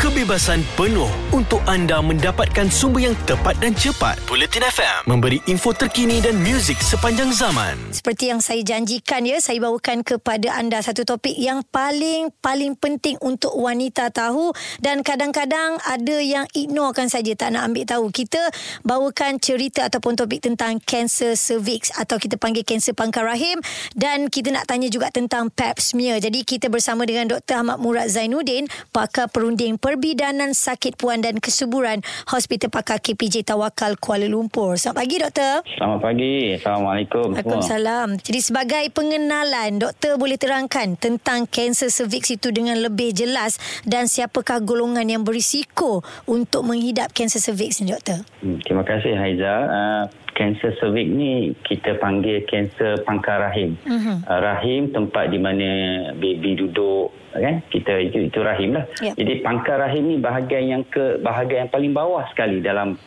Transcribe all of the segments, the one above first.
kebebasan penuh untuk anda mendapatkan sumber yang tepat dan cepat. Bulletin FM memberi info terkini dan muzik sepanjang zaman. Seperti yang saya janjikan ya, saya bawakan kepada anda satu topik yang paling paling penting untuk wanita tahu dan kadang-kadang ada yang ignorekan saja tak nak ambil tahu. Kita bawakan cerita ataupun topik tentang kanser cervix atau kita panggil kanser pangkal rahim dan kita nak tanya juga tentang pap smear. Jadi kita bersama dengan Dr. Ahmad Murad Zainuddin, pakar perunding perbidanan sakit puan dan kesuburan Hospital Pakar KPJ Tawakal Kuala Lumpur. Selamat pagi doktor. Selamat pagi. Assalamualaikum. Waalaikumsalam. Jadi sebagai pengenalan, doktor boleh terangkan tentang kanser cervix itu dengan lebih jelas dan siapakah golongan yang berisiko untuk menghidap kanser cervix ni doktor? Hmm, terima kasih Haiza. Uh, kanser cervix ni kita panggil kanser pangkal rahim. Uh-huh. Uh, rahim tempat di mana baby duduk kan kita itu itu rahim lah. Yep. Jadi pangkal rahim ni bahagian yang ke bahagian yang paling bawah sekali dalam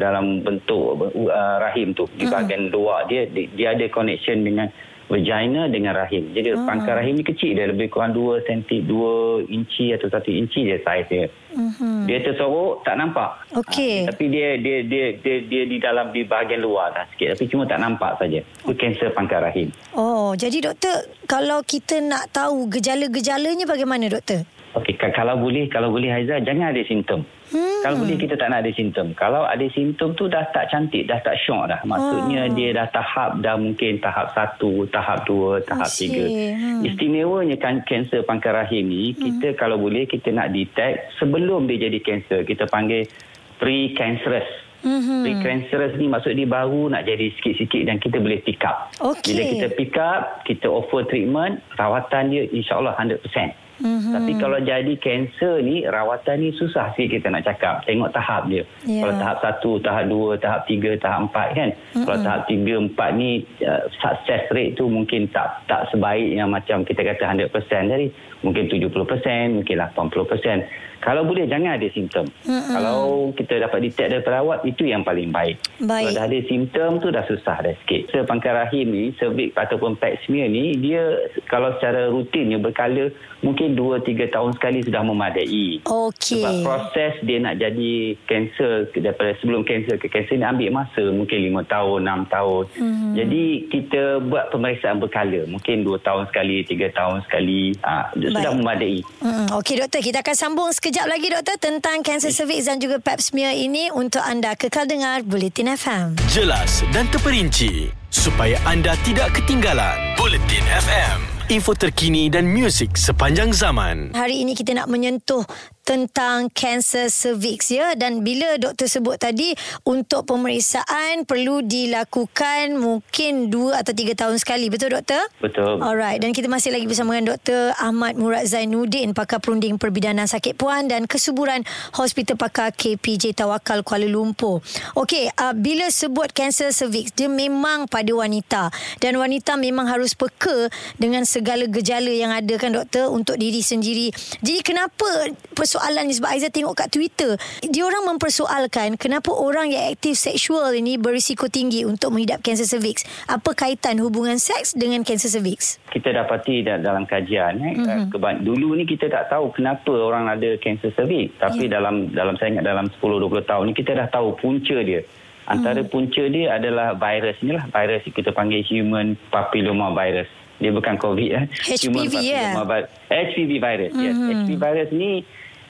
dalam bentuk uh, rahim tu di bahagian uh-huh. luar dia dia ada connection dengan vagina dengan rahim. Jadi uh-huh. pangkal rahim ni kecil dia lebih kurang 2 cm 2 inci atau 1 inci dia saiz dia. Uh-huh. Dia tersorok tak nampak. Okey. Ha, tapi dia dia, dia dia dia di dalam di bahagian luar dah sikit tapi cuma tak nampak saja. Itu kanser pangkal rahim. Oh, jadi doktor kalau kita nak tahu gejala-gejalanya bagaimana doktor? Okey, kalau boleh kalau boleh Haiza jangan ada simptom. Hmm. Kalau boleh kita tak nak ada simptom. Kalau ada simptom tu dah tak cantik, dah tak syok dah. Maksudnya oh. dia dah tahap dah mungkin tahap satu, tahap dua, tahap Asyik. tiga. Hmm. Istimewanya kan kanser pangkal rahim ni, hmm. kita kalau boleh kita nak detect sebelum dia jadi kanser. Kita panggil pre-cancerous. Mm-hmm. Pre-cancerous ni maksud dia baru nak jadi sikit-sikit dan kita boleh pick up. Okay. Bila kita pick up, kita offer treatment, rawatan dia insyaAllah 100%. Mm-hmm. Tapi kalau jadi kanser ni rawatan ni susah sih kita nak cakap. Tengok tahap dia. Yeah. Kalau tahap satu, tahap dua, tahap tiga, tahap empat kan. Mm-hmm. Kalau tahap tiga, empat ni uh, success rate tu mungkin tak tak sebaik yang macam kita kata 100%. Jadi mungkin 70%, mungkin 80%. Kalau boleh jangan ada simptom. Mm-hmm. Kalau kita dapat detect dari perawat itu yang paling baik. baik. Kalau dah ada simptom tu dah susah dah sikit. So, pangkal rahim ni, cervix ataupun pap smear ni dia kalau secara rutinnya berkala mungkin 2-3 tahun sekali sudah memadai. Okey. Sebab proses dia nak jadi kanser daripada sebelum kanser ke kanser ni ambil masa mungkin 5 tahun, 6 tahun. Mm-hmm. Jadi kita buat pemeriksaan berkala. Mungkin 2 tahun sekali, 3 tahun sekali. Ha, sudah memadai. Mm-hmm. Okey doktor, kita akan sambung sekejap lagi doktor tentang kanser cervix dan juga pap smear ini untuk anda kekal dengar Bulletin FM. Jelas dan terperinci supaya anda tidak ketinggalan Bulletin FM. Info terkini dan muzik sepanjang zaman. Hari ini kita nak menyentuh tentang kanser cervix ya dan bila doktor sebut tadi untuk pemeriksaan perlu dilakukan mungkin 2 atau 3 tahun sekali betul doktor? Betul. Alright dan kita masih lagi bersama dengan Dr. Ahmad Murad Zainuddin pakar perunding perbidanan sakit puan dan kesuburan Hospital Pakar KPJ Tawakal Kuala Lumpur. Okey, uh, bila sebut kanser cervix dia memang pada wanita dan wanita memang harus peka dengan segala gejala yang ada kan doktor untuk diri sendiri. Jadi kenapa persoalan ni sebab Aizah tengok kat Twitter dia orang mempersoalkan kenapa orang yang aktif seksual ini berisiko tinggi untuk menghidap kanser cervix apa kaitan hubungan seks dengan kanser cervix kita dapati dalam kajian eh, mm-hmm. dulu ni kita tak tahu kenapa orang ada kanser cervix tapi yeah. dalam dalam saya ingat dalam 10 20 tahun ni kita dah tahu punca dia antara mm. punca dia adalah virus ni lah virus kita panggil human papilloma virus dia bukan covid eh HPV ya yeah. HPV virus mm-hmm. yes HPV virus ni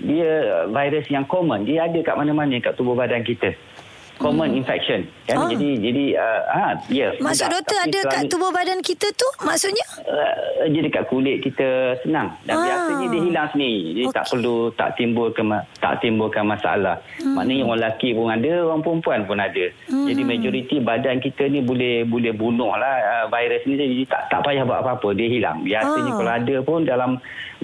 dia virus yang common dia ada kat mana-mana kat tubuh badan kita common hmm. infection kan oh. jadi jadi uh, ah ya yes, maksud doktor ada kat tubuh badan kita tu maksudnya uh, dia dekat kulit kita senang dan ah. biasanya dia hilang sendiri jadi okay. tak perlu tak timbul tak timbulkan masalah hmm. maknanya orang lelaki pun ada orang perempuan pun ada hmm. jadi majoriti badan kita ni boleh boleh bunuh lah uh, virus ni jadi tak tak payah buat apa-apa dia hilang biasanya ah. kalau ada pun dalam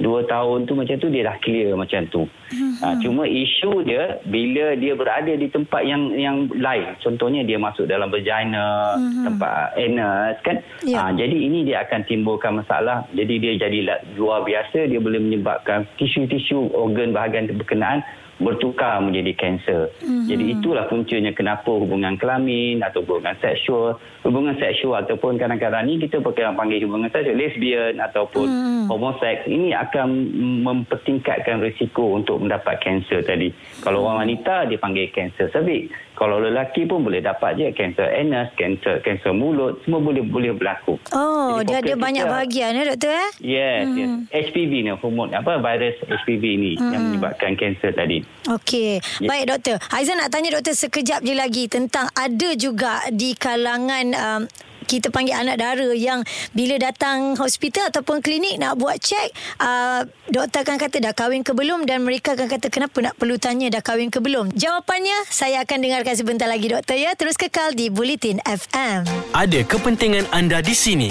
2 tahun tu macam tu dia dah clear macam tu hmm. uh, cuma isu dia bila dia berada di tempat yang yang lain contohnya dia masuk dalam vagina mm-hmm. tempat anus kan yeah. ha, jadi ini dia akan timbulkan masalah jadi dia jadi luar biasa dia boleh menyebabkan tisu-tisu organ bahagian berkenaan bertukar menjadi kanser. Mm-hmm. Jadi itulah puncanya kenapa hubungan kelamin atau hubungan seksual, hubungan seksual ataupun kadang-kadang ni kita panggil hubungan seksual lesbian ataupun mm. homoseks ini akan mempertingkatkan risiko untuk mendapat kanser tadi. Kalau orang wanita dia panggil kanser cervix. Kalau lelaki pun boleh dapat je kanser anus, kanser kanser mulut, semua boleh boleh berlaku. Oh, Jadi, dia ada banyak bahagian ya doktor eh? Yes, mm. yes. HPV ni hormon apa virus HPV ni mm. yang menyebabkan kanser tadi. Okey. Ya. Baik doktor. Aizan nak tanya doktor sekejap je lagi tentang ada juga di kalangan um, kita panggil anak dara yang bila datang hospital ataupun klinik nak buat cek uh, doktor akan kata dah kahwin ke belum? Dan mereka akan kata kenapa nak perlu tanya dah kahwin ke belum? Jawapannya saya akan dengarkan sebentar lagi doktor ya. Terus kekal di Bulletin FM ada kepentingan anda di sini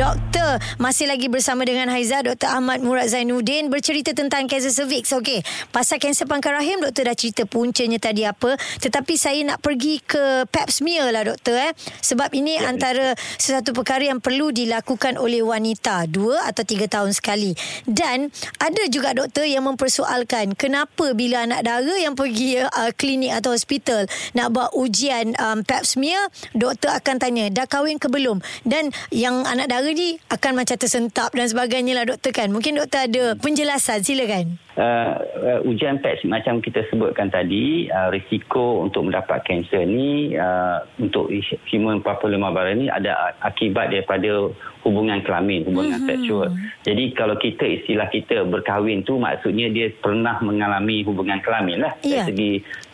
Doktor, masih lagi bersama dengan Haiza, Dr. Ahmad Murad Zainuddin bercerita tentang kanser cervix. Okey, pasal kanser pangkal rahim, doktor dah cerita puncanya tadi apa. Tetapi saya nak pergi ke pap smear lah doktor eh. Sebab ini ya, antara sesuatu perkara yang perlu dilakukan oleh wanita dua atau tiga tahun sekali. Dan ada juga doktor yang mempersoalkan kenapa bila anak dara yang pergi uh, klinik atau hospital nak buat ujian um, pap smear, doktor akan tanya dah kahwin ke belum? Dan yang anak dara ni akan macam tersentap dan sebagainya lah doktor kan. Mungkin doktor ada penjelasan silakan. Uh, uh, ujian PET macam kita sebutkan tadi uh, risiko untuk mendapat kanser ni uh, untuk human papilloma ni ada akibat daripada hubungan kelamin hubungan mm-hmm. seksual jadi kalau kita istilah kita berkahwin tu maksudnya dia pernah mengalami hubungan kelamin lah yeah. dari segi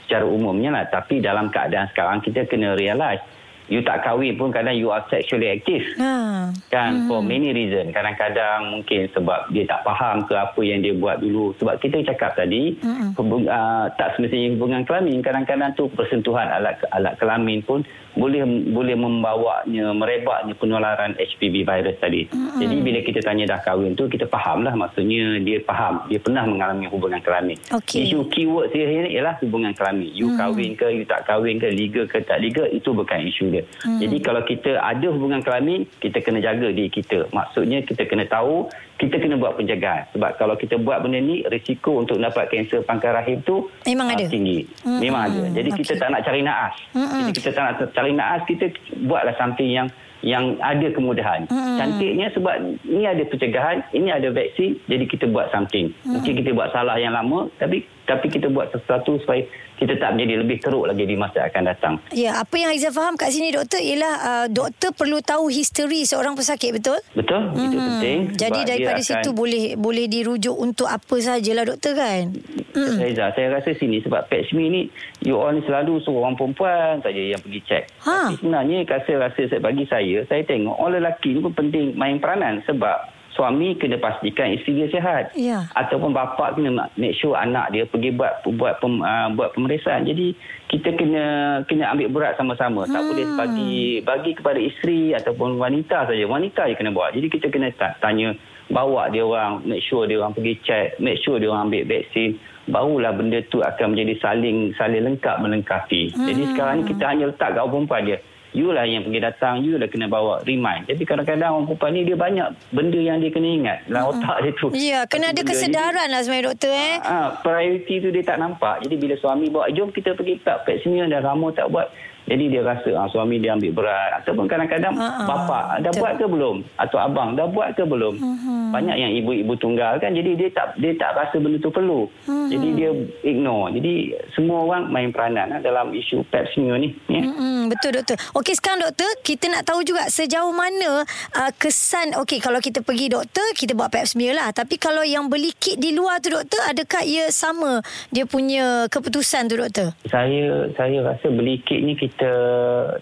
secara umumnya lah tapi dalam keadaan sekarang kita kena realize you tak kahwin pun kadang you are sexually active. Ha. Kan hmm. for many reason. Kadang-kadang mungkin sebab dia tak faham ke apa yang dia buat dulu. Sebab kita cakap tadi hmm. hubung, uh, tak semestinya hubungan kelamin. Kadang-kadang tu persentuhan alat alat kelamin pun boleh boleh membawanya merebaknya penularan HPV virus tadi. Mm-hmm. Jadi bila kita tanya dah kahwin tu kita fahamlah maksudnya dia faham dia pernah mengalami hubungan kelamin. Okay. Isu keyword dia ialah hubungan kelamin. You mm-hmm. kahwin ke you tak kahwin ke legal ke tak legal itu bukan isu dia. Mm-hmm. Jadi kalau kita ada hubungan kelamin kita kena jaga diri kita. Maksudnya kita kena tahu kita kena buat penjagaan sebab kalau kita buat benda ni risiko untuk dapat kanser pangkal rahim tu memang ada tinggi mm-hmm. memang ada jadi okay. kita tak nak cari naas mm-hmm. jadi kita tak nak cari naas kita buatlah something yang yang ada kemudahan mm-hmm. cantiknya sebab ni ada pencegahan ini ada vaksin jadi kita buat something mm-hmm. mungkin kita buat salah yang lama tapi tapi kita buat sesuatu supaya kita tak menjadi lebih teruk lagi di masa akan datang. Ya, apa yang Aizah faham kat sini doktor ialah uh, doktor perlu tahu history seorang pesakit, betul? Betul, mm-hmm. itu penting. Jadi daripada akan... situ boleh boleh dirujuk untuk apa sajalah doktor kan? Mm. Aizah, saya rasa sini sebab smear ni you all ni selalu suruh orang perempuan saja yang pergi cek. Ha? Tapi sebenarnya rasa-rasa bagi saya, saya tengok orang lelaki ni pun penting main peranan sebab suami kena pastikan isteri dia sihat. Ya. ataupun bapa kena make sure anak dia pergi buat buat pem, uh, buat pemeriksaan. Jadi kita kena kena ambil berat sama-sama. Hmm. tak boleh bagi bagi kepada isteri ataupun wanita saja. Wanita je kena buat. Jadi kita kena tanya bawa dia orang make sure dia orang pergi check make sure dia orang ambil vaksin. Barulah benda tu akan menjadi saling saling lengkap melengkapi. Hmm. jadi sekarang ni kita hanya letak kat perempuan dia you lah yang pergi datang, you lah kena bawa remind. Jadi kadang-kadang orang perempuan ni dia banyak benda yang dia kena ingat dalam uh-huh. otak dia tu. Ya, kena ada kesedaran lah sebenarnya doktor eh. Ah, uh, priority tu dia tak nampak. Jadi bila suami bawa, jom kita pergi tak pet sini dah lama tak buat. Jadi dia rasa ah, suami dia ambil berat ataupun kadang-kadang uh-huh. bapa dah Betul. buat ke belum atau abang dah buat ke belum. Uh-huh. Banyak yang ibu-ibu tunggal kan jadi dia tak dia tak rasa benda tu perlu. Uh-huh. Jadi dia ignore. Jadi semua orang main peranan lah dalam isu pap smear ni. Ya. Uh-huh. Betul doktor. Okey sekarang doktor kita nak tahu juga sejauh mana uh, kesan okey kalau kita pergi doktor kita buat pap smear lah tapi kalau yang beli kit di luar tu doktor adakah ia sama dia punya keputusan tu doktor? Saya saya rasa beli kit ni kita kita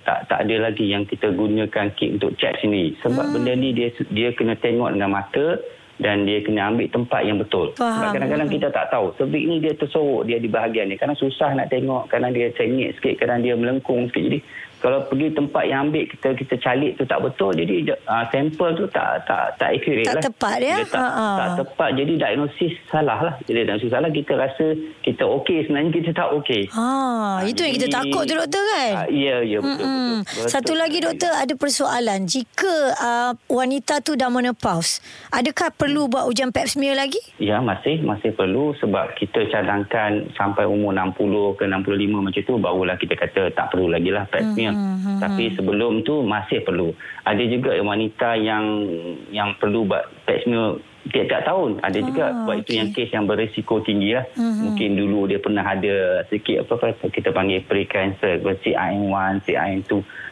tak tak ada lagi yang kita gunakan kit untuk cek sini sebab hmm. benda ni dia dia kena tengok dengan mata dan dia kena ambil tempat yang betul. Faham. Sebab kadang-kadang kita tak tahu. Sebab ni dia tersorok dia di bahagian ni. Kadang susah nak tengok. Kadang dia sengit sikit. Kadang dia melengkung sikit. Jadi kalau pergi tempat yang ambil kita kita calik tu tak betul jadi uh, sampel tu tak tak tak accurate Tak lah. tepat, ya? Dia tak, Ha-ha. tak tepat jadi diagnosis salah lah. Jadi diagnosis salah kita rasa kita okey sebenarnya kita tak okey. Ha, itu yang kita jadi- takut tu doktor kan? Ah, Ya, ya betul, Mm-mm. betul, betul. Satu lagi doktor ada persoalan. Jika uh, wanita tu dah menopause, adakah perlu buat ujian pap smear lagi? Ya, masih masih perlu sebab kita cadangkan sampai umur 60 ke 65 macam tu barulah kita kata tak perlu lagi lah pap smear. Hmm, Tapi sebelum tu masih perlu. Ada juga wanita yang yang perlu buat pap smear tiap-tiap tahun. Ada juga Ah, sebab itu okey. yang kes yang berisiko tinggi lah. Mungkin dulu dia pernah ada sikit apa apa kita panggil pre-cancer, CIN1, CIN2.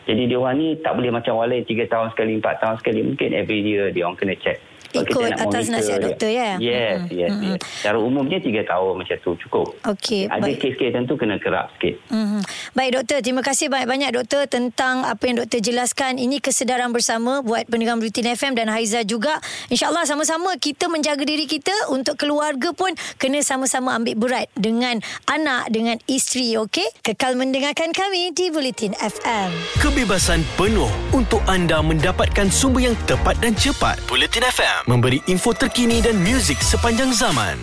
Jadi dia orang ni tak boleh macam orang lain 3 tahun sekali, 4 tahun sekali. Mungkin every year dia orang kena check. Sebab Ikut kita nak atas monitor nasihat dia. doktor, ya? Yes, Mm-mm. yes, yes. Secara umumnya 3 tahun macam tu cukup. Okey, Ada baik. kes-kes tentu kena kerap sikit. Mm-hmm. Baik doktor, terima kasih banyak-banyak doktor tentang apa yang doktor jelaskan. Ini kesedaran bersama buat pendengar Rutin FM dan Haiza juga. InsyaAllah sama-sama kita menjaga diri kita untuk keluarga pun kena sama-sama ambil berat dengan anak, dengan isteri, okey? Kekal mendengarkan kami di Bulletin FM. Kebebasan penuh untuk anda mendapatkan sumber yang tepat dan cepat. Bulletin FM memberi info terkini dan muzik sepanjang zaman.